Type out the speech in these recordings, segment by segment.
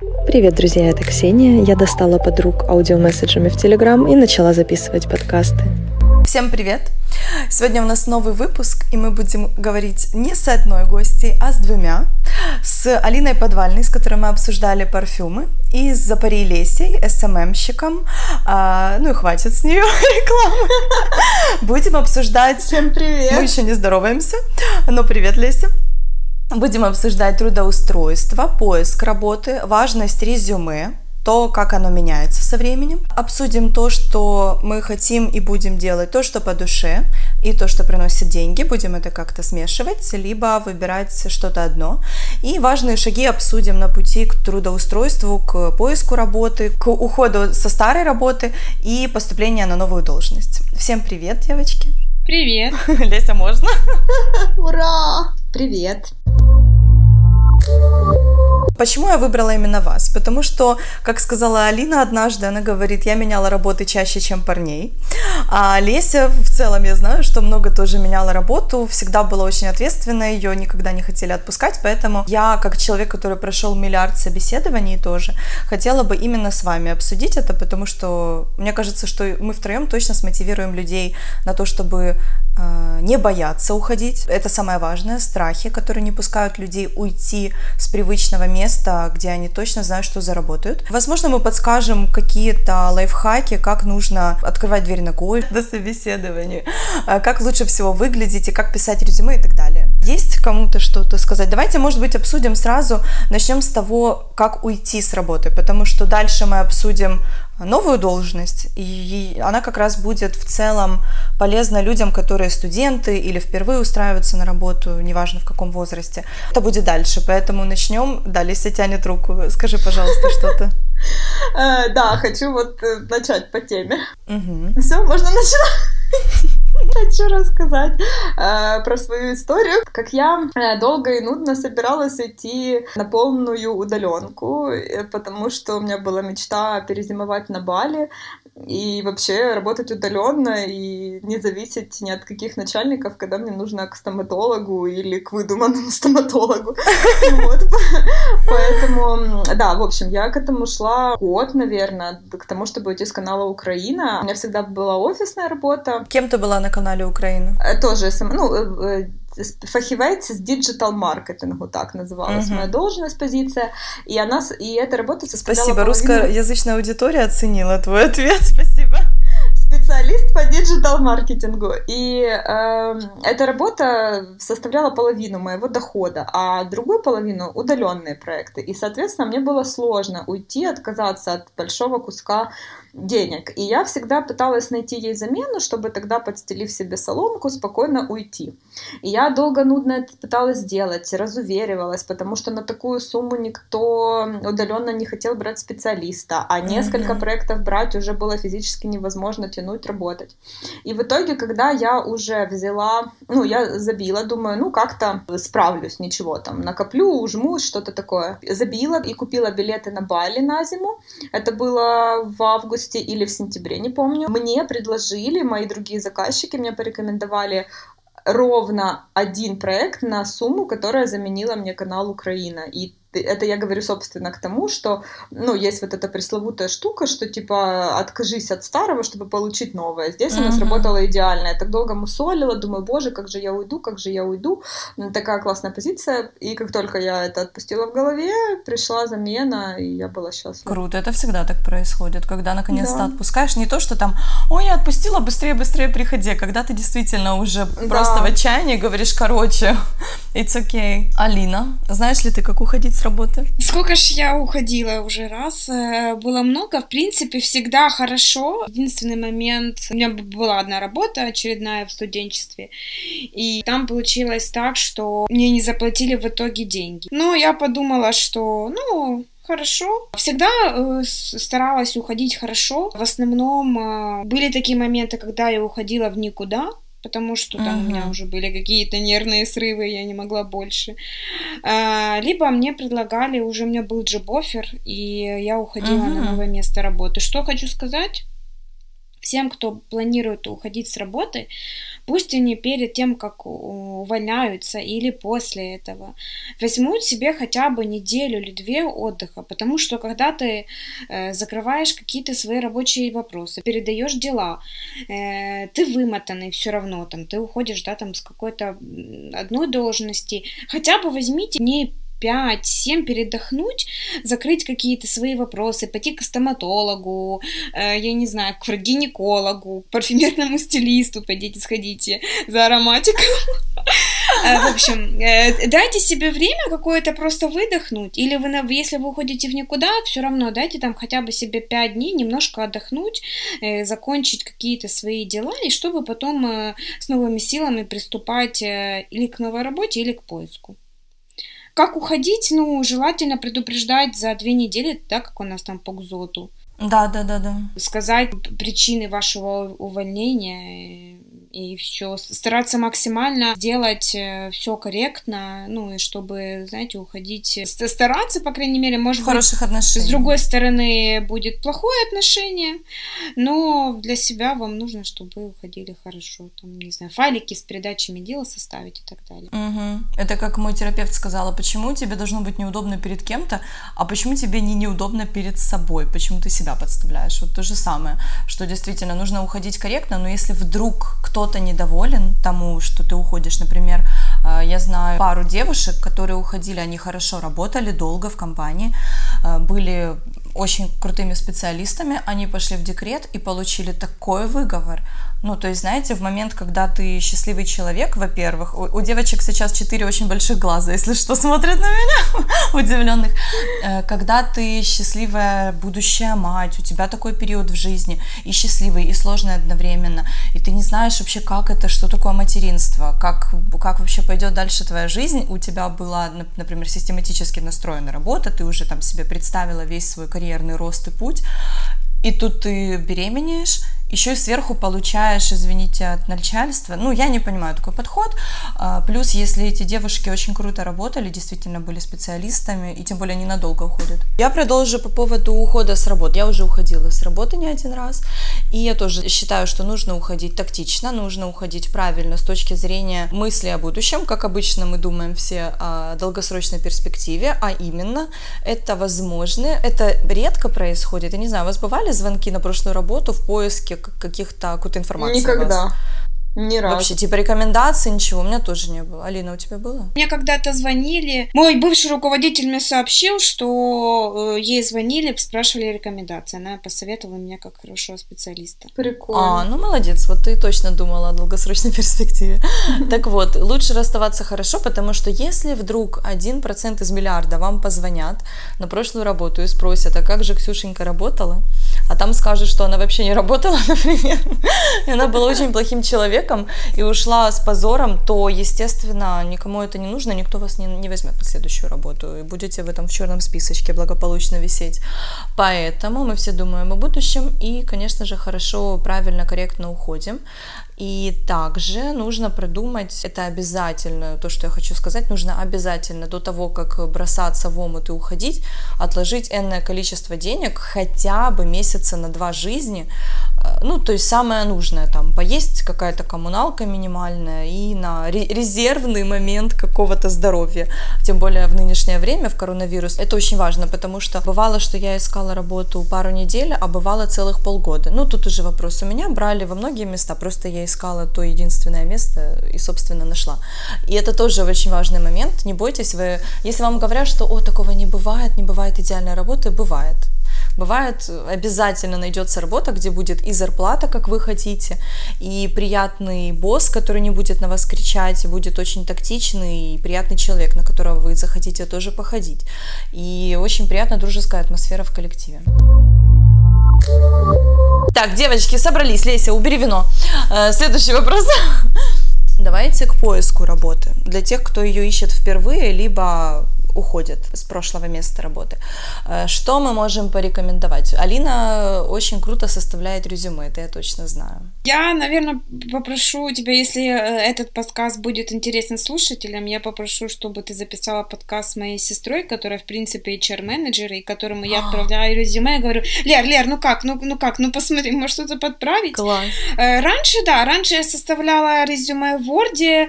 Привет, друзья, это Ксения. Я достала подруг аудиомесседжами в Телеграм и начала записывать подкасты. Всем привет! Сегодня у нас новый выпуск, и мы будем говорить не с одной гостьей, а с двумя. С Алиной Подвальной, с которой мы обсуждали парфюмы, и с Запари Лесей, СММщиком. А, ну и хватит с нее рекламы. Будем обсуждать... Всем привет! Мы еще не здороваемся, но привет, Леся. Будем обсуждать трудоустройство, поиск работы, важность резюме, то, как оно меняется со временем. Обсудим то, что мы хотим и будем делать, то, что по душе, и то, что приносит деньги. Будем это как-то смешивать, либо выбирать что-то одно. И важные шаги обсудим на пути к трудоустройству, к поиску работы, к уходу со старой работы и поступлению на новую должность. Всем привет, девочки! Привет! Леся, можно? Ура! Привет! Почему я выбрала именно вас? Потому что, как сказала Алина однажды, она говорит, я меняла работы чаще, чем парней. А Леся, в целом, я знаю, что много тоже меняла работу, всегда была очень ответственная, ее никогда не хотели отпускать, поэтому я, как человек, который прошел миллиард собеседований тоже, хотела бы именно с вами обсудить это, потому что мне кажется, что мы втроем точно смотивируем людей на то, чтобы э, не бояться уходить. Это самое важное, страхи, которые не пускают людей уйти с привычного места, где они точно знают, что заработают. Возможно, мы подскажем какие-то лайфхаки, как нужно открывать дверь ногой до собеседования, а, как лучше всего выглядеть и как писать резюме и так далее. Есть кому-то что-то сказать? Давайте, может быть, обсудим сразу, начнем с того, как уйти с работы, потому что дальше мы обсудим новую должность, и она как раз будет в целом полезна людям, которые студенты или впервые устраиваются на работу, неважно в каком возрасте. Это будет дальше, поэтому начнем. Да, Лися тянет руку. Скажи, пожалуйста, что-то. Э, да, хочу вот э, начать по теме. Все, можно начинать. Хочу рассказать э, про свою историю. Как я э, долго и нудно собиралась идти на полную удаленку, э, потому что у меня была мечта перезимовать на Бали и вообще работать удаленно и не зависеть ни от каких начальников, когда мне нужно к стоматологу или к выдуманному стоматологу. Поэтому, да, в общем, я к этому шла год, наверное, к тому, чтобы уйти с канала Украина. У меня всегда была офисная работа. Кем ты была на канале Украина? Э, тоже, ну, э, э, фахивец с диджитал-маркетингу, так называлась uh-huh. моя должность, позиция, и она, и эта работа составляла Спасибо, половину... русскоязычная аудитория оценила твой ответ, спасибо специалист по диджитал-маркетингу. И э, эта работа составляла половину моего дохода, а другую половину удаленные проекты. И, соответственно, мне было сложно уйти, отказаться от большого куска денег. И я всегда пыталась найти ей замену, чтобы тогда, подстелив себе соломку, спокойно уйти. И я долго нудно это пыталась сделать, разуверивалась, потому что на такую сумму никто удаленно не хотел брать специалиста, а несколько mm-hmm. проектов брать уже было физически невозможно тянуть, работать. И в итоге, когда я уже взяла, ну, я забила, думаю, ну, как-то справлюсь, ничего там, накоплю, ужмусь, что-то такое. Забила и купила билеты на Бали на зиму. Это было в августе августе или в сентябре, не помню, мне предложили, мои другие заказчики мне порекомендовали ровно один проект на сумму, которая заменила мне канал Украина. И это я говорю, собственно, к тому, что, ну, есть вот эта пресловутая штука, что, типа, откажись от старого, чтобы получить новое. Здесь mm-hmm. она сработала идеально. Я так долго мусолила, думаю, боже, как же я уйду, как же я уйду. Такая классная позиция. И как только я это отпустила в голове, пришла замена, и я была счастлива. Круто. Это всегда так происходит, когда наконец-то да. отпускаешь. Не то, что там, ой, я отпустила, быстрее, быстрее приходи. А когда ты действительно уже да. просто в отчаянии говоришь, короче, it's okay. Алина, знаешь ли ты, как уходить с работы? Сколько ж я уходила уже раз. Э, было много. В принципе, всегда хорошо. Единственный момент... У меня была одна работа очередная в студенчестве. И там получилось так, что мне не заплатили в итоге деньги. Но я подумала, что, ну, хорошо. Всегда э, старалась уходить хорошо. В основном э, были такие моменты, когда я уходила в никуда потому что там uh-huh. у меня уже были какие-то нервные срывы, я не могла больше. А, либо мне предлагали, уже у меня был джоб-оффер, и я уходила uh-huh. на новое место работы. Что хочу сказать? всем, кто планирует уходить с работы, пусть они перед тем, как увольняются или после этого, возьмут себе хотя бы неделю или две отдыха, потому что когда ты э, закрываешь какие-то свои рабочие вопросы, передаешь дела, э, ты вымотанный все равно, там, ты уходишь, да, там, с какой-то одной должности, хотя бы возьмите не 5-7 передохнуть, закрыть какие-то свои вопросы, пойти к стоматологу, э, я не знаю, к гинекологу, к парфюмерному стилисту пойдите, сходите за ароматиком. Э, в общем, э, дайте себе время какое-то просто выдохнуть, или вы, если вы уходите в никуда, все равно дайте там хотя бы себе 5 дней немножко отдохнуть, э, закончить какие-то свои дела, и чтобы потом с новыми силами приступать или к новой работе, или к поиску. Как уходить? Ну, желательно предупреждать за две недели, да, как у нас там по ГЗОТу. Да, да, да, да. Сказать причины вашего увольнения и все. Стараться максимально делать э, все корректно, ну и чтобы, знаете, уходить. Стараться, по крайней мере, может хороших быть, отношениях. с другой стороны будет плохое отношение, но для себя вам нужно, чтобы вы уходили хорошо. Там, не знаю, файлики с передачами дела составить и так далее. Угу. Это как мой терапевт сказала, почему тебе должно быть неудобно перед кем-то, а почему тебе не неудобно перед собой, почему ты себя подставляешь. Вот то же самое, что действительно нужно уходить корректно, но если вдруг кто-то недоволен тому, что ты уходишь, например, э, я знаю пару девушек, которые уходили, они хорошо работали, долго в компании, э, были очень крутыми специалистами, они пошли в декрет и получили такой выговор. Ну, то есть, знаете, в момент, когда ты счастливый человек, во-первых, у, у девочек сейчас четыре очень больших глаза, если что, смотрят на меня, удивленных. Э, когда ты счастливая будущая мать, у тебя такой период в жизни, и счастливый, и сложный одновременно, и ты не знаешь вообще, как это, что такое материнство, как, как вообще пойдет дальше твоя жизнь, у тебя была, например, систематически настроена работа, ты уже там себе представила весь свой карьерный рост и путь, и тут ты беременеешь, еще и сверху получаешь, извините, от начальства. Ну, я не понимаю такой подход. А, плюс, если эти девушки очень круто работали, действительно были специалистами, и тем более ненадолго уходят. Я продолжу по поводу ухода с работы. Я уже уходила с работы не один раз, и я тоже считаю, что нужно уходить тактично, нужно уходить правильно с точки зрения мысли о будущем, как обычно мы думаем все о долгосрочной перспективе, а именно это возможно, это редко происходит. Я не знаю, у вас бывали звонки на прошлую работу в поиске каких-то какой-то информации? Никогда. Ни разу. Вообще, типа рекомендаций, ничего, у меня тоже не было. Алина, у тебя было? Мне когда-то звонили, мой бывший руководитель мне сообщил, что э, ей звонили, спрашивали рекомендации. Она посоветовала меня как хорошего специалиста. Прикольно. А, ну молодец, вот ты точно думала о долгосрочной перспективе. Так вот, лучше расставаться хорошо, потому что если вдруг один процент из миллиарда вам позвонят на прошлую работу и спросят, а как же Ксюшенька работала, а там скажут, что она вообще не работала, например, и она была очень плохим человеком и ушла с позором, то, естественно, никому это не нужно, никто вас не, не возьмет на следующую работу, и будете в этом в черном списочке благополучно висеть. Поэтому мы все думаем о будущем и, конечно же, хорошо, правильно, корректно уходим. И также нужно продумать, это обязательно, то, что я хочу сказать, нужно обязательно до того, как бросаться в омут и уходить, отложить энное количество денег, хотя бы месяца на два жизни, э, ну, то есть самое нужное, там, поесть какая-то коммуналка минимальная и на резервный момент какого-то здоровья, тем более в нынешнее время, в коронавирус, это очень важно, потому что бывало, что я искала работу пару недель, а бывало целых полгода, ну, тут уже вопрос, у меня. Брали во многие места, просто я искала то единственное место и, собственно, нашла. И это тоже очень важный момент. Не бойтесь, вы, если вам говорят, что, о, такого не бывает, не бывает идеальной работы, бывает. Бывает, обязательно найдется работа, где будет и зарплата, как вы хотите, и приятный босс, который не будет на вас кричать, будет очень тактичный и приятный человек, на которого вы захотите тоже походить. И очень приятная дружеская атмосфера в коллективе. Так, девочки, собрались. Леся, убери вино. Э, следующий вопрос. Давайте к поиску работы. Для тех, кто ее ищет впервые, либо уходят с прошлого места работы. Э, что мы можем порекомендовать? Алина очень круто составляет резюме, это я точно знаю. Я, наверное, попрошу тебя, если э, этот подкаст будет интересен слушателям, я попрошу, чтобы ты записала подкаст с моей сестрой, которая, в принципе, HR-менеджер, и которому я отправляю резюме, и говорю, Лер, Лер, ну как, ну, ну как, ну посмотри, может что-то подправить? Класс. Э, раньше, да, раньше я составляла резюме в Word,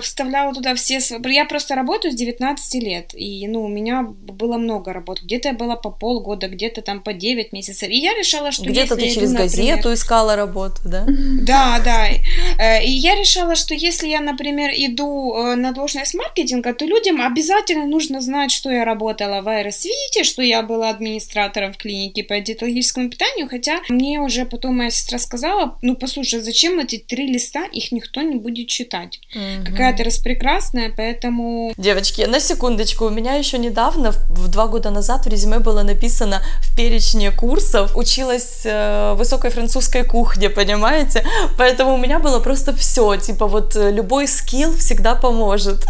вставляла туда все... Я просто работаю с 19 лет, и, ну, у меня было много работ. Где-то я была по полгода, где-то там по 9 месяцев. И я решала, что Где-то ты через иду, газету например... искала работу, да? Да, да. Э, и я решала, что если я, например, иду э, на должность маркетинга, то людям обязательно нужно знать, что я работала в аэросвите, что я была администратором в клинике по диетологическому питанию, хотя мне уже потом моя сестра сказала, ну, послушай, зачем эти три листа, их никто не будет читать. Угу. Какая-то распрекрасная, поэтому... Девочки, на секундочку, у меня еще недавно, в два года назад в резюме было написано в перечне курсов училась э, высокой французской кухне, понимаете? Поэтому у меня было просто все, типа вот э, любой скилл всегда поможет.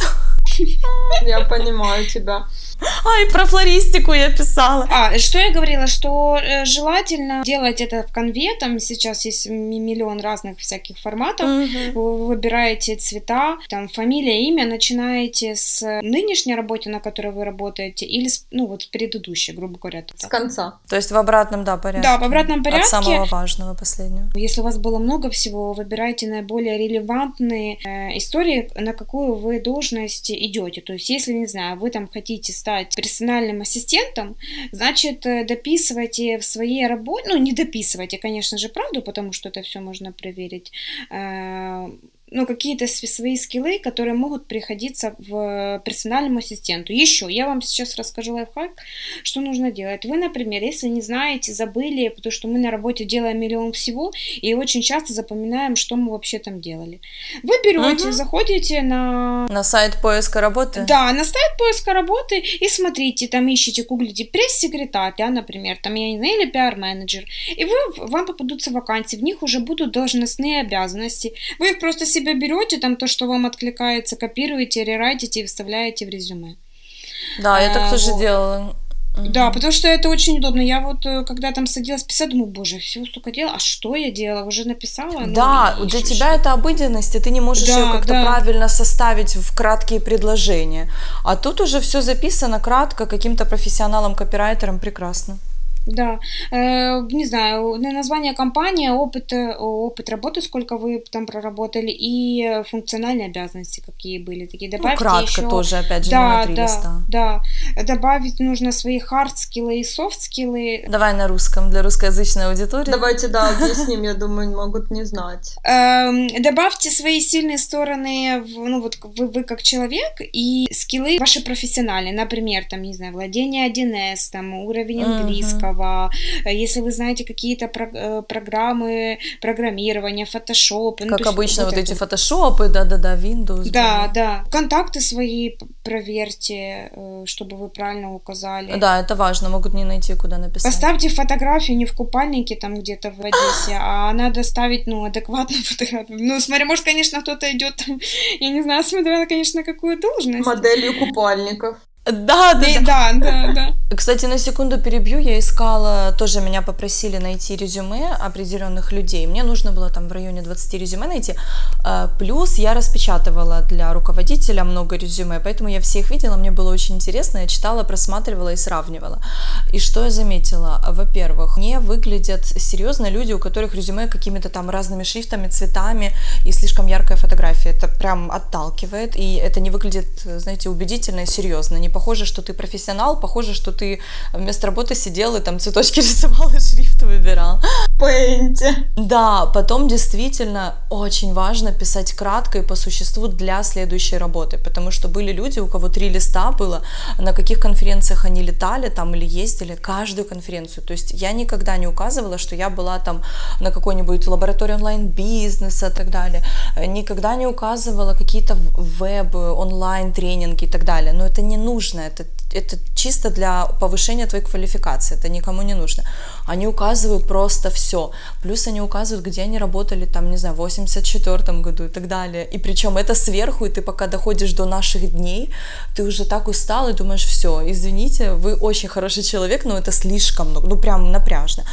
Я понимаю тебя. А, и про флористику я писала. А, что я говорила, что э, желательно делать это в конве, там сейчас есть миллион разных всяких форматов, угу. вы выбираете цвета, там фамилия, имя, начинаете с нынешней работы, на которой вы работаете, или с, ну вот с предыдущей, грубо говоря. С конца. То есть в обратном, да, порядке. Да, в обратном порядке. От самого важного последнего. Если у вас было много всего, выбирайте наиболее релевантные э, истории, на какую вы должность идете. То есть если, не знаю, вы там хотите стать персональным ассистентом, значит, э, дописывайте в своей работе, ну, не дописывайте, конечно же, правду, потому что это все можно проверить, э, ну, какие-то свои скиллы, которые могут приходиться в персональному ассистенту. Еще, я вам сейчас расскажу лайфхак, что нужно делать. Вы, например, если не знаете, забыли, потому что мы на работе делаем миллион всего, и очень часто запоминаем, что мы вообще там делали. Вы берете, угу. заходите на... На сайт поиска работы? Да, на сайт поиска работы и смотрите, там ищите, гуглите пресс-секретарь, да, например, там я не или пиар-менеджер, и вы, вам попадутся вакансии, в них уже будут должностные обязанности. Вы их просто себе берете, там то, что вам откликается, копируете, рерайтите и вставляете в резюме. Да, я так а, тоже вот. делала. Да, потому что это очень удобно. Я вот, э, когда там садилась писать, думаю, боже, всего столько дела, а что я делала? Уже написала? Ну, да, для тебя это обыденность, и ты не можешь да, ее как-то да. правильно составить в краткие предложения. А тут уже все записано кратко, каким-то профессионалом-копирайтером прекрасно. Да, э, не знаю, название компании, опыт, э, опыт работы, сколько вы там проработали, и функциональные обязанности, какие были. Такие добавьте ну, кратко еще... тоже, опять же, да, не на три да, листа. Да, добавить нужно свои hard-skill ы и soft-skill ы. Давай на русском, для русскоязычной аудитории. Давайте, да, объясним, я думаю, могут не знать. Эм, добавьте свои сильные стороны, ну вот вы, вы как человек, и skill ы ваши профессиональные, например, там, не знаю, владение 1С, там, уровень английского, Java, если вы знаете какие-то про- э, программы программирования, Photoshop. Ну, как обычно, вот, вот эти фотошопы, да-да-да, Windows. Да, да. Контакты свои проверьте, э, чтобы вы правильно указали. Да, это важно, могут не найти, куда написать. Поставьте фотографию не в купальнике там где-то в Одессе, а надо ставить, ну, адекватную фотографию. Ну, смотри, может, конечно, кто-то идет, я не знаю, смотря, конечно, какую должность. Моделью купальников. Да, да, да, да, да. Кстати, на секунду перебью, я искала, тоже меня попросили найти резюме определенных людей. Мне нужно было там в районе 20 резюме найти. А, плюс я распечатывала для руководителя много резюме, поэтому я все их видела, мне было очень интересно, я читала, просматривала и сравнивала. И что я заметила? Во-первых, не выглядят серьезно люди, у которых резюме какими-то там разными шрифтами, цветами и слишком яркая фотография. Это прям отталкивает, и это не выглядит, знаете, убедительно и серьезно. Не похоже, что ты профессионал, похоже, что ты вместо работы сидел и там цветочки рисовал и шрифт выбирал. Пейнте. Да, потом действительно очень важно писать кратко и по существу для следующей работы, потому что были люди, у кого три листа было, на каких конференциях они летали там или ездили, каждую конференцию. То есть я никогда не указывала, что я была там на какой-нибудь лаборатории онлайн-бизнеса и так далее. Никогда не указывала какие-то веб, онлайн тренинги и так далее. Но это не нужно нужно, это, это чисто для повышения твоей квалификации, это никому не нужно. Они указывают просто все. Плюс они указывают, где они работали, там, не знаю, в 84 году и так далее. И причем это сверху, и ты пока доходишь до наших дней, ты уже так устал и думаешь, все, извините, вы очень хороший человек, но это слишком, ну, прям напряжно.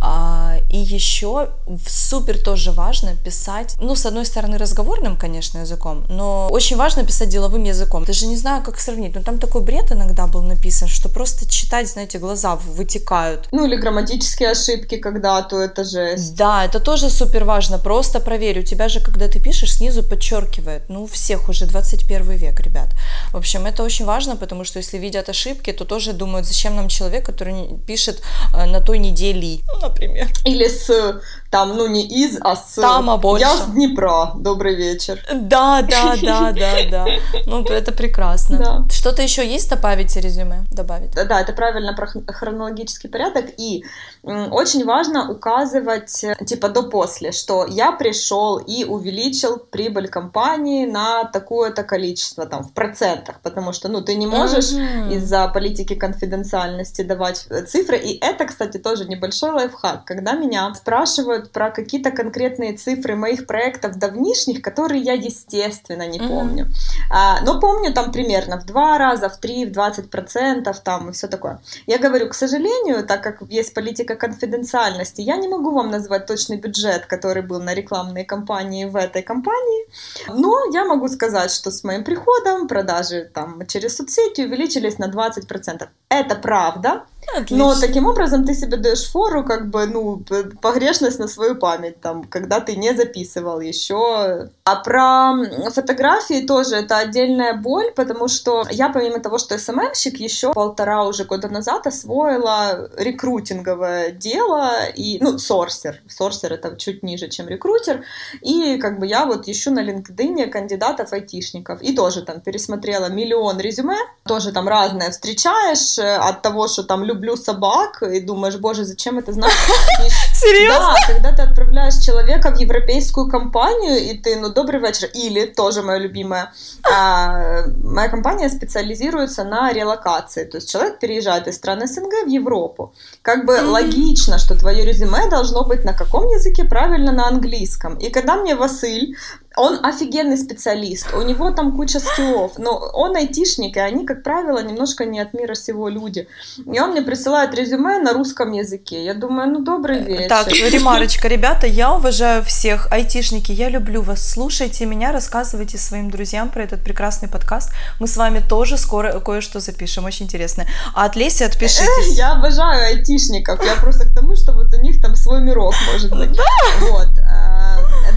А, и еще супер тоже важно писать, ну, с одной стороны, разговорным, конечно, языком, но очень важно писать деловым языком. Даже не знаю, как сравнить, но там такой бред иногда был написан, что просто читать, знаете, глаза вытекают. Ну, или грамматические ошибки когда-то, это жесть. Да, это тоже супер важно. Просто проверь, у тебя же, когда ты пишешь, снизу подчеркивает. Ну, всех уже 21 век, ребят. В общем, это очень важно, потому что если видят ошибки, то тоже думают, зачем нам человек, который пишет э, на той неделе, ну, например. Или с, там, ну, не из, а с... Там, а больше. Я с Днепра. Добрый вечер. Да, да, да, да, да. Ну, это прекрасно. Да. Что-то еще есть добавить резюме? Добавить? Да, это правильно про хронологический порядок. И очень важно указывать, типа, до-после, что я пришел и увеличил прибыль компании на такое-то количество, там, в процентах, потому что, ну, ты не можешь mm-hmm. из-за политики конфиденциальности давать э, цифры. И это, кстати, тоже небольшой лайфхак. Когда меня спрашивают про какие-то конкретные цифры моих проектов давнишних, которые я, естественно, не mm-hmm. помню. А, но помню там примерно в два раза, в три, в двадцать процентов, там, и все такое. Я говорю, к сожалению, так как есть политика конфиденциальности, я не могу вам назвать точный бюджет, который был на рекламные кампании в этой компании, но я могу сказать, что с моим приходом продажи там через соцсети увеличились на 20%. Это правда, Отлично. Но таким образом ты себе даешь фору, как бы, ну, погрешность на свою память, там, когда ты не записывал еще. А про фотографии тоже это отдельная боль, потому что я, помимо того, что СММщик, еще полтора уже года назад освоила рекрутинговое дело, и, ну, сорсер. Сорсер это чуть ниже, чем рекрутер. И, как бы, я вот ищу на LinkedIn кандидатов айтишников. И тоже там пересмотрела миллион резюме, тоже там разное встречаешь э, от того, что там люблю собак, и думаешь, боже, зачем это знать? Серьезно? Да, когда ты отправляешь человека в европейскую компанию, и ты, ну, добрый вечер, или, тоже мое любимое, а, моя компания специализируется на релокации, то есть человек переезжает из страны СНГ в Европу. Как бы логично, что твое резюме должно быть на каком языке? Правильно, на английском. И когда мне Василь он офигенный специалист, у него там куча скиллов, но он айтишник, и они, как правило, немножко не от мира сего люди. И он мне присылает резюме на русском языке. Я думаю, ну добрый э, вечер. Так, ремарочка, ребята, я уважаю всех айтишники, я люблю вас, слушайте меня, рассказывайте своим друзьям про этот прекрасный подкаст. Мы с вами тоже скоро кое-что запишем, очень интересно. А от Леси отпишитесь. Я обожаю айтишников, я просто к тому, что вот у них там свой мирок, может быть. Вот.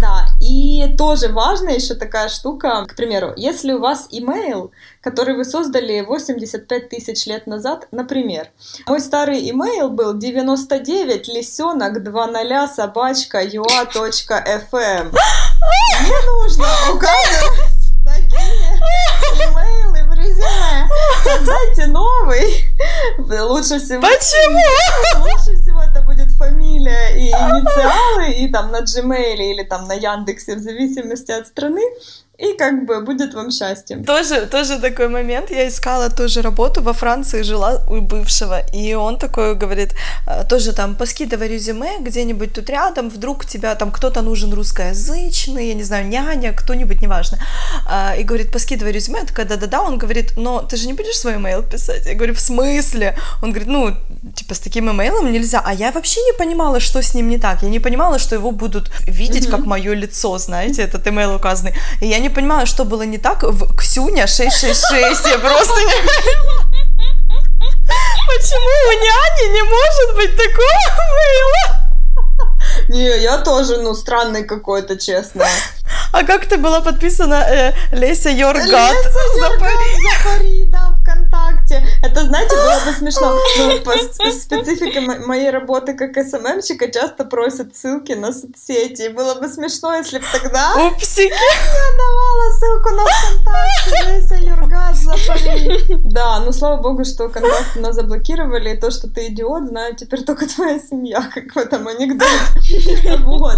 Да, и тоже важная еще такая штука, к примеру, если у вас email, который вы создали 85 тысяч лет назад, например, мой старый email был 99 лисенок 20 собачка ua.fm. Мне нужно указывать такие имейлы в резюме. Создайте новый. Лучше всего... Почему? Лучше всего фамилия и инициалы, и там на Gmail или там на Яндексе, в зависимости от страны и как бы будет вам счастье. Тоже, тоже такой момент. Я искала тоже работу во Франции, жила у бывшего, и он такой говорит, «А, тоже там, поскидывай резюме где-нибудь тут рядом, вдруг тебя там кто-то нужен русскоязычный, я не знаю, няня, кто-нибудь, неважно. А, и говорит, поскидывай резюме, я такая, да-да-да, он говорит, но ты же не будешь свой имейл писать? Я говорю, в смысле? Он говорит, ну, типа, с таким имейлом нельзя. А я вообще не понимала, что с ним не так. Я не понимала, что его будут видеть mm-hmm. как мое лицо, знаете, этот имейл указанный. И я не понимаю, что было не так в Ксюня 666. Я просто не Почему у няни не может быть такого мыла? Не, я тоже, ну, странный какой-то, честно. А как ты была подписана э, Леся Йоргат? Леся Йоргат Запари, да, ВКонтакте. Это, знаете, было бы смешно. Ну, по специфике моей работы как СММщика часто просят ссылки на соцсети. Было бы смешно, если бы тогда Упсики. я давала ссылку на ВКонтакте Леся Юргат Запари. Да, ну слава богу, что контакт нас заблокировали. И то, что ты идиот, знаю теперь только твоя семья, как в этом анекдоте. Вот.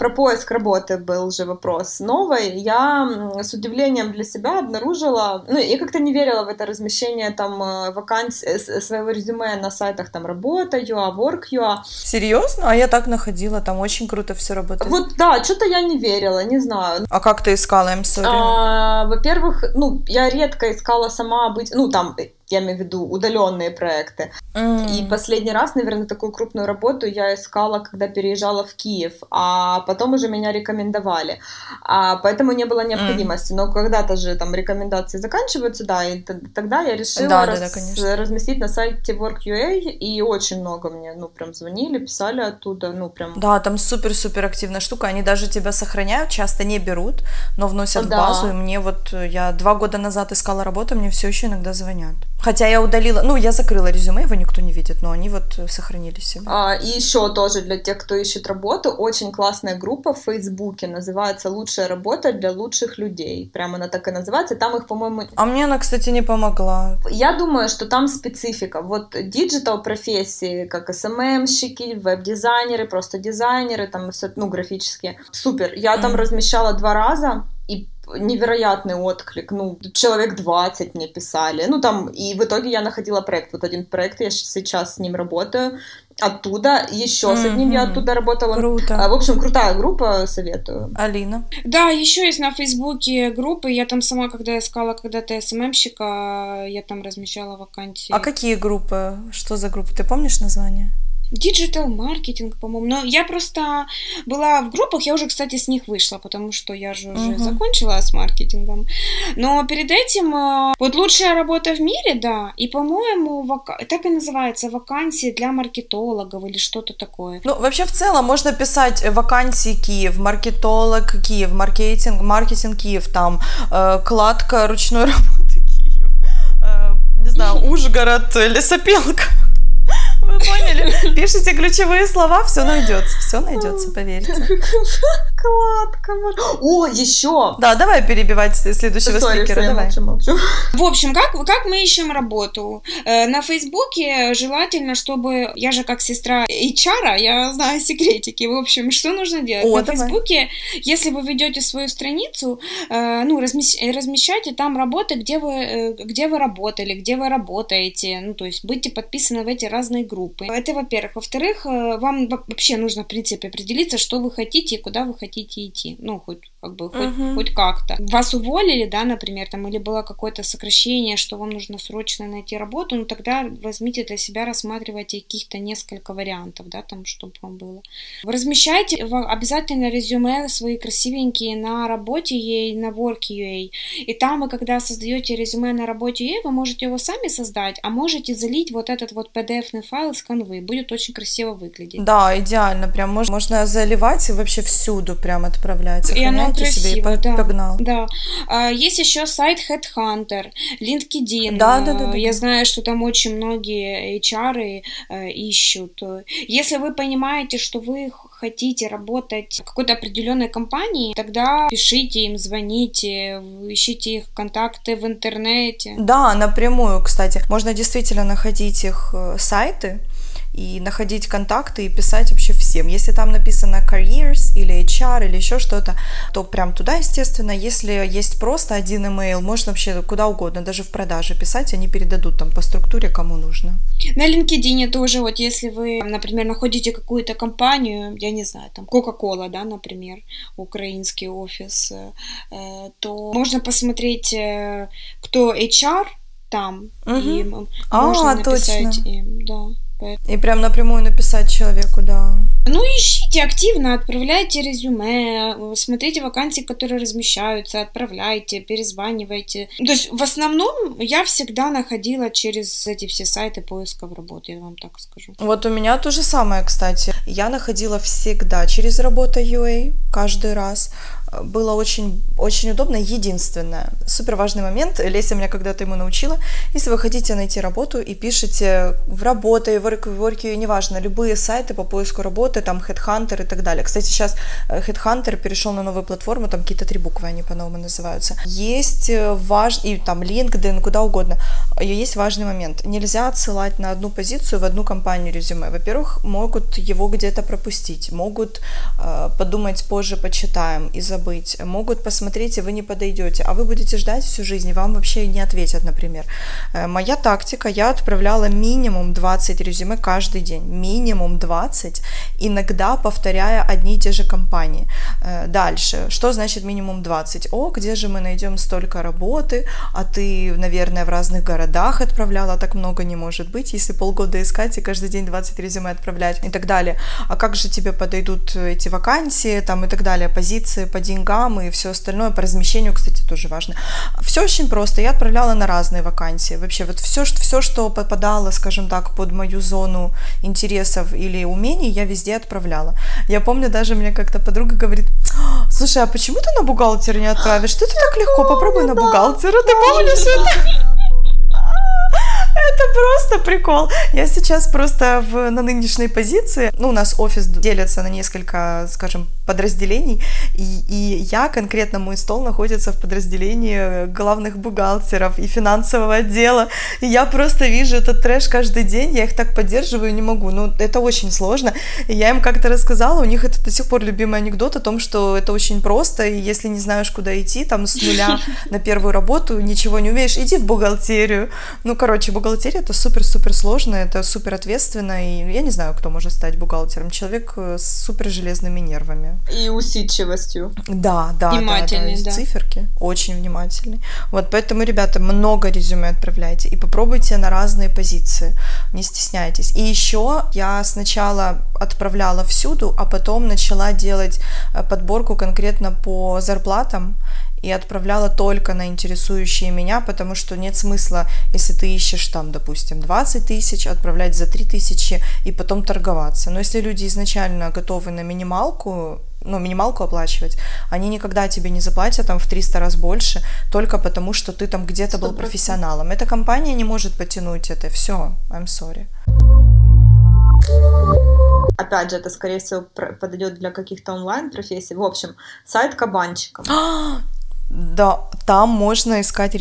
Про поиск работы был же вопрос новый. Я с удивлением для себя обнаружила, ну, я как-то не верила в это размещение там э, вакансий, э, своего резюме на сайтах там работа.ua, work.ua. Серьезно? А я так находила, там очень круто все работает. Вот, да, что-то я не верила, не знаю. А как ты искала, I'm sorry? А, во-первых, ну, я редко искала сама быть, ну, там, я имею в виду удаленные проекты. Mm. И последний раз, наверное, такую крупную работу я искала, когда переезжала в Киев, а потом уже меня рекомендовали. А, поэтому не было необходимости. Mm. Но когда-то же там рекомендации заканчиваются, да, и тогда я решила да, раз, да, да, разместить на сайте Work.ua, и очень много мне, ну, прям звонили, писали оттуда, ну, прям... Да, там супер-супер активная штука, они даже тебя сохраняют, часто не берут, но вносят да. в базу, и мне вот, я два года назад искала работу, мне все еще иногда звонят. Хотя я удалила, ну, я закрыла резюме, его никто не видит, но они вот сохранили себе. А, и еще тоже для тех, кто ищет работу, очень классная группа в Фейсбуке, называется «Лучшая работа для лучших людей». Прямо она так и называется, там их, по-моему... А мне она, кстати, не помогла. Я думаю, что там специфика. Вот digital профессии, как SMM щики, веб-дизайнеры, просто дизайнеры, там все, ну, графические. Супер. Я mm. там размещала два раза, и невероятный отклик, ну, человек 20 мне писали, ну, там, и в итоге я находила проект, вот один проект, я сейчас с ним работаю, оттуда, еще mm-hmm. с одним я оттуда работала. Круто. А, в общем, крутая группа, советую. Алина? Да, еще есть на Фейсбуке группы, я там сама, когда искала когда-то SMM щика, я там размещала вакансии. А какие группы? Что за группы? Ты помнишь название? Digital маркетинг, по-моему. Но я просто была в группах, я уже, кстати, с них вышла, потому что я же уже uh-huh. закончила с маркетингом. Но перед этим э, вот лучшая работа в мире, да, и, по-моему, вака... так и называется вакансии для маркетологов или что-то такое. Ну, вообще, в целом, можно писать вакансии Киев, маркетолог Киев, маркетинг, маркетинг Киев, там, э, кладка ручной работы Киев, э, не знаю, Ужгород, лесопилка. Поняли? Пишите ключевые слова, все найдется, все найдется, поверьте. Кладка. О, еще. Да, давай перебивать следующего Sorry, спикера. Давай. Молчу, молчу. В общем, как, как мы ищем работу? Э, на Фейсбуке желательно, чтобы... Я же как сестра HR, я знаю секретики. В общем, что нужно делать? О, На давай. Фейсбуке, если вы ведете свою страницу, э, ну, размещайте там работы, где вы, э, где вы работали, где вы работаете. Ну, то есть, будьте подписаны в эти разные группы. Это, во-первых. Во-вторых, вам вообще нужно, в принципе, определиться, что вы хотите и куда вы хотите идти. Ну, хоть как бы хоть, uh-huh. хоть как-то. Вас уволили, да, например, там, или было какое-то сокращение, что вам нужно срочно найти работу, ну тогда возьмите для себя, рассматривайте каких-то несколько вариантов, да, там, чтобы вам было. Размещайте обязательно резюме свои красивенькие на работе ей, на Work.ua, и там вы, когда создаете резюме на работе ей, вы можете его сами создать, а можете залить вот этот вот PDF-ный с канвы, будет очень красиво выглядеть. Да, идеально, прям можно, можно заливать и вообще всюду прям отправлять. И оно красиво, себе и да, погнал. Да. А, есть еще сайт Headhunter, LinkedIn. Да, да, да, да. Я знаю, что там очень многие HR э, ищут. Если вы понимаете, что вы хотите работать в какой-то определенной компании, тогда пишите им, звоните, ищите их контакты в интернете. Да, напрямую, кстати. Можно действительно находить их э, сайты, и находить контакты и писать вообще всем. Если там написано careers или HR или еще что-то, то прям туда, естественно. Если есть просто один email, можно вообще куда угодно, даже в продаже писать, они передадут там по структуре, кому нужно. На LinkedIn тоже, вот если вы, например, находите какую-то компанию, я не знаю, там Coca-Cola, да, например, украинский офис, э, то можно посмотреть, э, кто HR там, угу. и а, можно написать точно. им, да. И прям напрямую написать человеку, да. Ну, ищите активно, отправляйте резюме, смотрите вакансии, которые размещаются, отправляйте, перезванивайте. То есть, в основном, я всегда находила через эти все сайты поисков работы, я вам так скажу. Вот у меня то же самое, кстати. Я находила всегда через работа UA, каждый раз. Было очень, очень удобно. Единственное, супер важный момент, Леся меня когда-то ему научила, если вы хотите найти работу и пишете в работе, в work, неважно, любые сайты по поиску работы, там Headhunter и так далее. Кстати, сейчас э, Headhunter перешел на новую платформу, там какие-то три буквы они по-новому называются. Есть э, важный, и там LinkedIn, куда угодно. Есть важный момент. Нельзя отсылать на одну позицию в одну компанию резюме. Во-первых, могут его где-то пропустить, могут э, подумать позже почитаем и забыть, могут посмотреть, и вы не подойдете, а вы будете ждать всю жизнь, и вам вообще не ответят, например. Э, моя тактика, я отправляла минимум 20 резюме каждый день, минимум 20, иногда повторяя одни и те же компании. Э, дальше, что значит минимум 20? О, где же мы найдем столько работы, а ты, наверное, в разных городах отправляла, так много не может быть, если полгода искать и каждый день 20 резюме отправлять и так далее. А как же тебе подойдут эти вакансии там и так далее, позиции по деньгам и все остальное, по размещению, кстати, тоже важно. Все очень просто, я отправляла на разные вакансии. Вообще вот все, все что попадало, скажем так, под мою зону интересов или умений, я везде отправляла. Я помню, даже мне как-то подруга говорит, слушай, а почему ты на бухгалтера не отправишь? Ты, ты так легко, попробуй на бухгалтера, ты помнишь это? Это просто прикол. Я сейчас просто в, на нынешней позиции, ну, у нас офис делится на несколько, скажем, подразделений, и, и я, конкретно мой стол находится в подразделении главных бухгалтеров и финансового отдела, и я просто вижу этот трэш каждый день, я их так поддерживаю не могу, ну, это очень сложно, и я им как-то рассказала, у них это до сих пор любимый анекдот о том, что это очень просто, и если не знаешь, куда идти, там, с нуля на первую работу, ничего не умеешь, иди в бухгалтерию, ну, короче, бухгалтерия это супер-супер сложно, это супер ответственно, и я не знаю, кто может стать бухгалтером, человек с супер железными нервами. И усидчивостью. Да, да, внимательный, да, да, да. циферки. Очень внимательный. Вот, поэтому, ребята, много резюме отправляйте и попробуйте на разные позиции. Не стесняйтесь. И еще я сначала отправляла всюду, а потом начала делать э, подборку конкретно по зарплатам и отправляла только на интересующие меня, потому что нет смысла, если ты ищешь там, допустим, 20 тысяч, отправлять за 3 тысячи и потом торговаться. Но если люди изначально готовы на минималку, ну, минималку оплачивать, они никогда тебе не заплатят там в 300 раз больше, только потому что ты там где-то был профессионалом. Эта компания не может потянуть это. Все, I'm sorry. Опять же, это, скорее всего, подойдет для каких-то онлайн-профессий. В общем, сайт кабанчиком. Да, там можно искать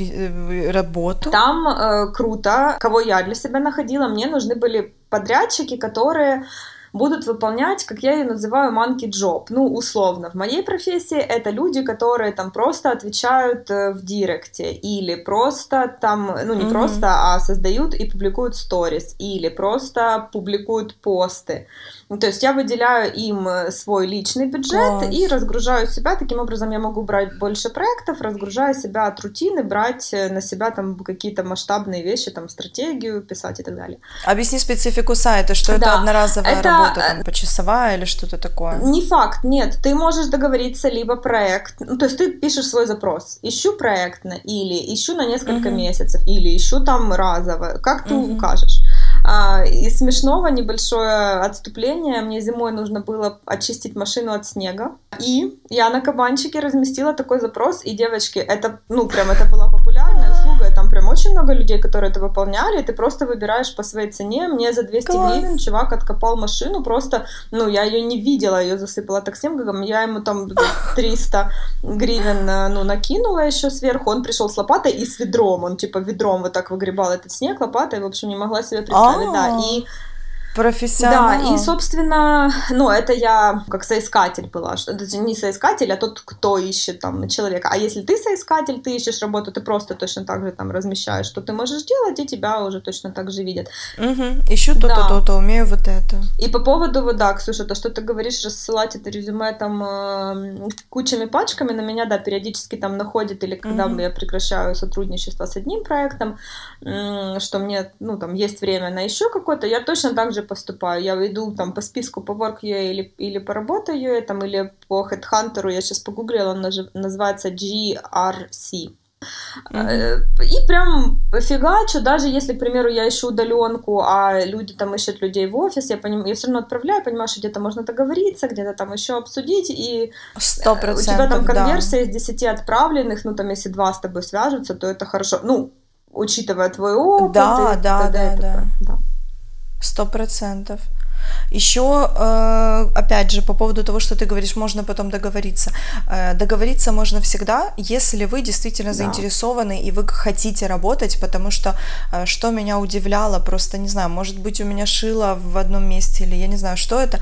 работу. Там э, круто. Кого я для себя находила, мне нужны были подрядчики, которые будут выполнять, как я ее называю, monkey job. Ну, условно, в моей профессии это люди, которые там просто отвечают э, в директе, или просто там, ну, не mm-hmm. просто, а создают и публикуют сторис, или просто публикуют посты. Ну, то есть я выделяю им э, свой личный бюджет Класс. и разгружаю себя. Таким образом я могу брать больше проектов, разгружая себя от рутины, брать э, на себя там какие-то масштабные вещи, там стратегию писать и так далее. Объясни специфику сайта, что да. это одноразовая это... работа, там, почасовая или что-то такое? Не факт, нет. Ты можешь договориться либо проект, ну, то есть ты пишешь свой запрос, ищу проектно или ищу на несколько угу. месяцев, или ищу там разово, как ты угу. укажешь. А, из смешного небольшое отступление. Мне зимой нужно было очистить машину от снега. И я на кабанчике разместила такой запрос. И, девочки, это, ну, прям это была прям очень много людей, которые это выполняли. И ты просто выбираешь по своей цене. Мне за 200 Класс. гривен чувак откопал машину. Просто, ну, я ее не видела, ее засыпала так снегом. Я ему там 300 гривен, э, ну, накинула еще сверху. Он пришел с лопатой и с ведром. Он, типа, ведром вот так выгребал этот снег лопатой. В общем, не могла себе представить представить, да. И Профессионал. Да, и, собственно, ну, это я как соискатель была, что не соискатель, а тот, кто ищет там человека. А если ты соискатель, ты ищешь работу, ты просто точно так же там размещаешь, что ты можешь делать, и тебя уже точно так же видят. Угу. Ищу то-то, да. то-то, умею вот это. И по поводу, вот, да, Ксюша, то, что ты говоришь, рассылать это резюме там э, кучами пачками, на меня, да, периодически там находит, или когда угу. я прекращаю сотрудничество с одним проектом, э, что мне, ну, там, есть время на еще какое-то, я точно так же поступаю. Я иду там по списку по Work.ua или, или по работаю, там, или по Headhunter, я сейчас погуглила, он называется GRC. Э, и прям фигачу, даже если, к примеру, я ищу удаленку, а люди там ищут людей в офис, я, поним... я все равно отправляю, понимаю, что где-то можно договориться, где-то там еще обсудить, и 100%, у тебя там конверсия да. из 10 отправленных, ну там если два с тобой свяжутся, то это хорошо. Ну, учитывая твой опыт. Да, и да, да, да. Сто процентов. Еще, э, опять же, по поводу того, что ты говоришь, можно потом договориться. Э, договориться можно всегда, если вы действительно заинтересованы и вы хотите работать, потому что э, что меня удивляло, просто не знаю, может быть у меня шило в одном месте или я не знаю, что это.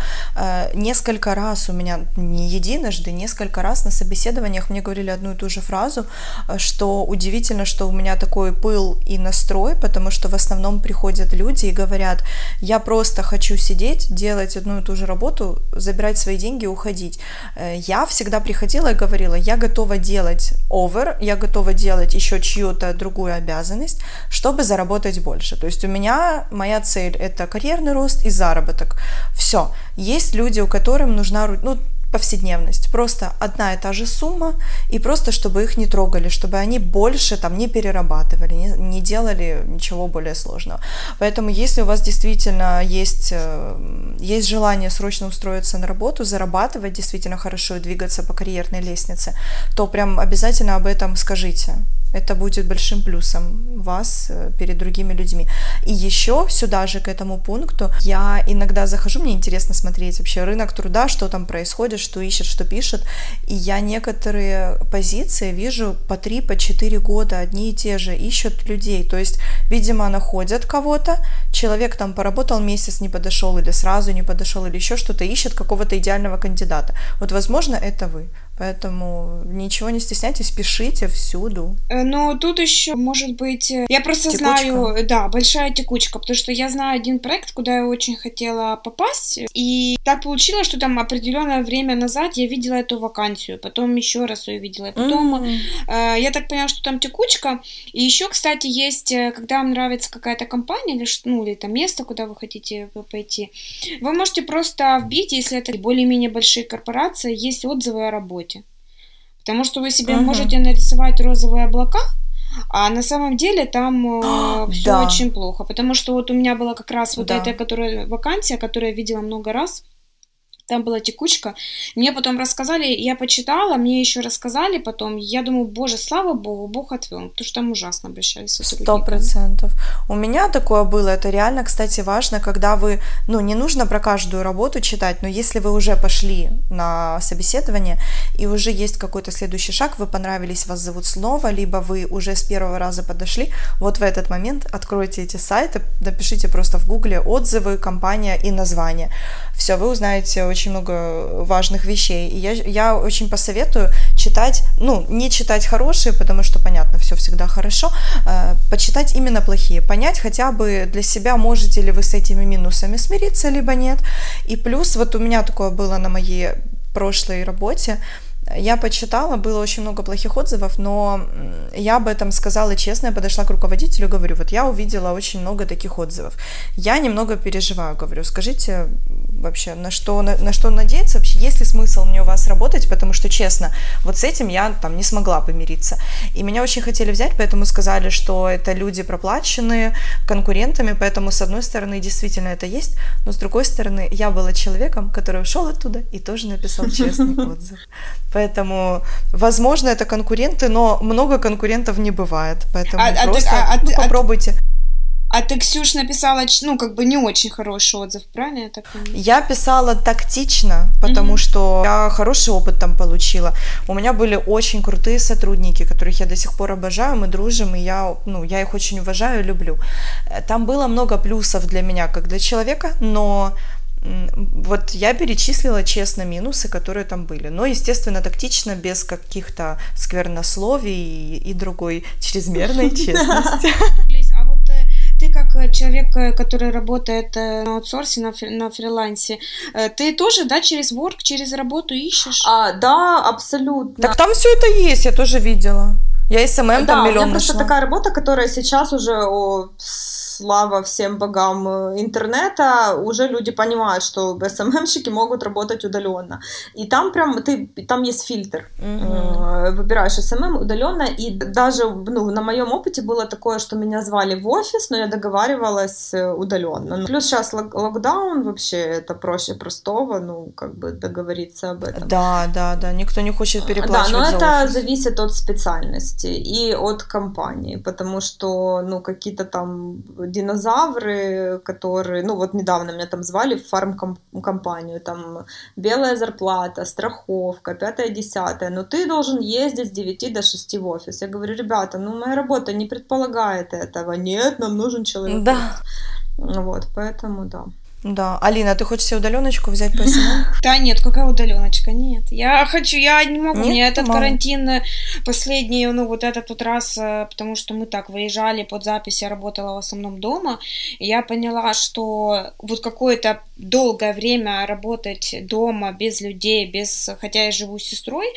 Несколько раз у меня, не единожды, несколько раз на собеседованиях мне говорили одну и ту же фразу, что удивительно, что у меня такой пыл и настрой, потому что в основном приходят люди и говорят, я просто хочу сидеть, делать одну и ту же работу, забирать свои деньги и уходить. Э, я всегда приходила и говорила, я готова делать овер, я готова делать еще чью-то другую обязанность, чтобы заработать больше. То есть у меня моя цель это карьерный рост и заработок. Все. Есть люди, у которых нужна, ну, повседневность. Просто одна и та же сумма, и просто чтобы их не трогали, чтобы они больше там не перерабатывали, не, не делали ничего более сложного. Поэтому если у вас действительно есть, э, есть желание срочно устроиться на работу, зарабатывать действительно хорошо и двигаться по карьерной лестнице, то прям обязательно об этом скажите. Это будет большим плюсом вас э, перед другими людьми. И еще сюда же, к этому пункту, я иногда захожу, мне интересно смотреть вообще рынок труда, что там происходит, что ищет, что пишет. И я некоторые позиции вижу по 3, по 4 года одни и те же, ищут людей. То есть, видимо, находят кого-то, человек там поработал месяц, не подошел, или сразу не подошел, или еще что-то, ищет какого-то идеального кандидата. Вот, возможно, это вы. Поэтому ничего не стесняйтесь, пишите всюду. Э, но тут еще, может быть, э, я просто текучка. знаю, да, большая текучка, потому что я знаю один проект, куда я очень хотела попасть, и так получилось, что там определенное время назад я видела эту вакансию, потом еще раз ее видела, потом mm-hmm. э, я так поняла, что там текучка, и еще, кстати, есть, э, когда вам нравится какая-то компания или ну или там место, куда вы хотите пойти, вы можете просто вбить, если это более-менее большие корпорации, есть отзывы о работе Потому что вы себе uh-huh. можете нарисовать розовые облака, а на самом деле там э, все да. очень плохо. Потому что вот у меня была как раз вот да. эта которая, вакансия, которую я видела много раз там была текучка. Мне потом рассказали, я почитала, мне еще рассказали потом. Я думаю, боже, слава богу, Бог отвел, потому что там ужасно обращались Сто процентов. У меня такое было, это реально, кстати, важно, когда вы, ну, не нужно про каждую работу читать, но если вы уже пошли на собеседование, и уже есть какой-то следующий шаг, вы понравились, вас зовут снова, либо вы уже с первого раза подошли, вот в этот момент откройте эти сайты, напишите просто в гугле отзывы, компания и название. Все, вы узнаете очень много важных вещей. И я, я очень посоветую читать, ну, не читать хорошие, потому что, понятно, все всегда хорошо, э, почитать именно плохие, понять хотя бы для себя, можете ли вы с этими минусами смириться, либо нет. И плюс, вот у меня такое было на моей прошлой работе, я почитала, было очень много плохих отзывов, но я об этом сказала честно, я подошла к руководителю, говорю, вот я увидела очень много таких отзывов. Я немного переживаю, говорю, скажите вообще, на что, на, на что надеяться вообще, есть ли смысл мне у вас работать, потому что, честно, вот с этим я там не смогла помириться. И меня очень хотели взять, поэтому сказали, что это люди проплаченные конкурентами, поэтому, с одной стороны, действительно это есть, но с другой стороны, я была человеком, который ушел оттуда и тоже написал честный отзыв. Поэтому, возможно, это конкуренты, но много конкурентов не бывает. Поэтому а, просто а, а, ну, а, попробуйте. А ты, Ксюш, написала, ну, как бы не очень хороший отзыв, правильно я так понимаю? Я писала тактично, потому mm-hmm. что я хороший опыт там получила. У меня были очень крутые сотрудники, которых я до сих пор обожаю, мы дружим, и я, ну, я их очень уважаю и люблю. Там было много плюсов для меня, как для человека, но вот я перечислила честно минусы, которые там были. Но, естественно, тактично, без каких-то сквернословий и, и другой чрезмерной честности. Э, как э, человек, э, который работает на аутсорсе, на, фри, на фрилансе, ты тоже, да, через work, через работу ищешь? А, да, абсолютно. Так там все это есть, я тоже видела. Я СММ да, там миллион у меня просто такая работа, которая сейчас уже о, слава всем богам э, интернета, уже люди понимают, что SMM щики могут работать удаленно. И там прям ты, там есть фильтр. Угу. Выбираешь SMM удаленно, и даже ну, на моем опыте было такое, что меня звали в офис, но я договаривалась э, удаленно. Плюс сейчас локдаун вообще это проще простого, ну как бы договориться об этом. Да, да, да, никто не хочет переплачивать. Да, но это офис. зависит от специальности и от компании, потому что ну какие-то там динозавры, которые, ну вот недавно меня там звали в фармкомпанию, там белая зарплата, страховка, пятое, десятое, но ты должен ездить с 9 до 6 в офис. Я говорю, ребята, ну моя работа не предполагает этого, нет, нам нужен человек. Да. Вот, поэтому да. Да. Алина, ты хочешь себе удаленочку взять по SMM? Да нет, какая удаленочка? Нет. Я хочу, я не могу. Нет, Мне это мало. карантин э, последний, ну вот этот вот раз, э, потому что мы так выезжали под запись, я работала в основном дома, и я поняла, что вот какое-то долгое время работать дома без людей, без, хотя я живу с сестрой,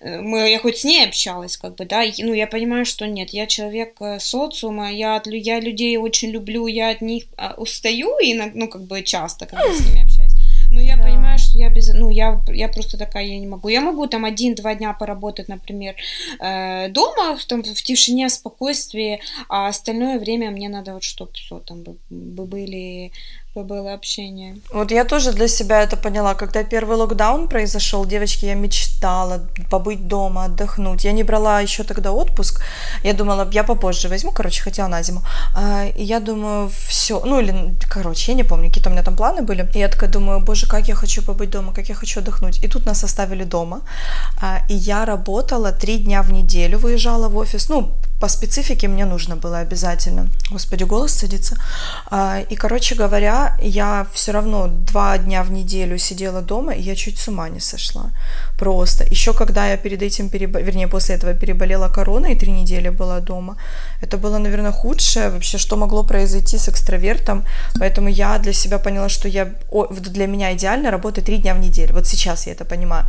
э, мы, я хоть с ней общалась, как бы, да, и, ну я понимаю, что нет, я человек социума, я, я людей очень люблю, я от них а, устаю, и, ну как бы часто, когда с ними общаюсь. Но я Да. понимаю, что я без, ну я, я просто такая, я не могу. Я могу там один-два дня поработать, например, э, дома, в, том, в тишине, спокойствии, а остальное время мне надо вот, чтобы все там бы, бы были, бы было общение. Вот я тоже для себя это поняла. Когда первый локдаун произошел, девочки, я мечтала побыть дома, отдохнуть. Я не брала еще тогда отпуск. Я думала, я попозже возьму, короче, хотела на зиму. А, И я думаю, все, ну или, короче, я не помню, какие-то у меня там планы были. И я такая думаю, боже, как я хочу побыть дома, как я хочу отдохнуть. И тут нас оставили дома. А, И я работала три дня в неделю, выезжала в офис. Ну, по специфике мне нужно было обязательно. Господи, голос садится. А, И, короче говоря, я все равно два дня в неделю сидела дома, и я чуть с ума не сошла. Просто. Еще когда я перед этим, перебо... вернее, после этого переболела короной, и три недели была дома, это было, наверное, худшее вообще, что могло произойти с экстравертом. Поэтому я для себя поняла, что я... для меня идеально работать три дня в неделю. Вот сейчас я это понимаю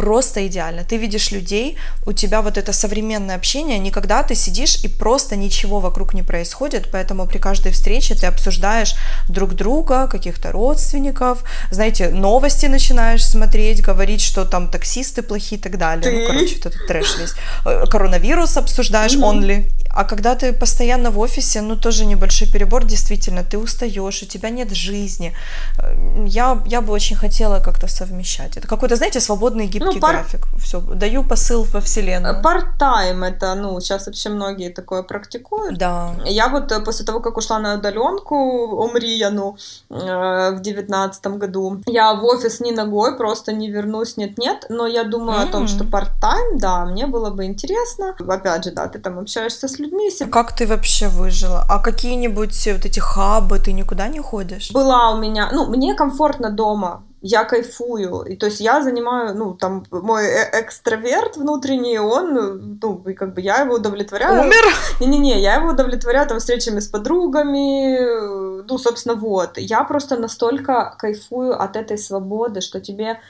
просто идеально. Ты видишь людей, у тебя вот это современное общение, не когда ты сидишь и просто ничего вокруг не происходит, поэтому при каждой встрече ты обсуждаешь друг друга, каких-то родственников, знаете, новости начинаешь смотреть, говорить, что там таксисты плохие и так далее. Ты? Ну, короче, вот этот трэш весь. Э, Коронавирус обсуждаешь, Мгм. only. А когда ты постоянно в офисе, ну, тоже небольшой перебор, действительно, ты устаешь, у тебя нет жизни. Э, Я, я бы очень хотела как-то совмещать. Это какой-то, знаете, свободный гибкий Ну, пар- график. Все, даю посыл во вселенную. Part-time это, ну, сейчас вообще многие такое практикуют. Да. Я вот э, после того, как ушла на удаленку Омрияну э, в девятнадцатом году, я в офис ни ногой, просто не вернусь, нет-нет, но я думаю о том, что part-time, да, мне было бы интересно. Опять же, да, ты там общаешься с людьми. Как ты вообще выжила? А какие-нибудь вот эти хабы, ты никуда не ходишь? Была у меня, ну, мне комфортно дома, я кайфую, и то есть я занимаю, ну, там, мой э- экстраверт внутренний, он, ну, и как бы я его удовлетворяю. Умер? Не-не-не, я его удовлетворяю там встречами с подругами, э, ну, собственно, вот. Я просто настолько кайфую от этой свободы, что тебе,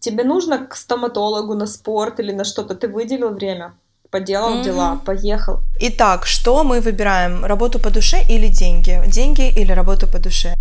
тебе нужно к стоматологу на спорт или на что-то, ты выделил время, поделал Мгм. дела, поехал. Итак, что мы выбираем? Работу по душе или деньги? Деньги или работу по душе?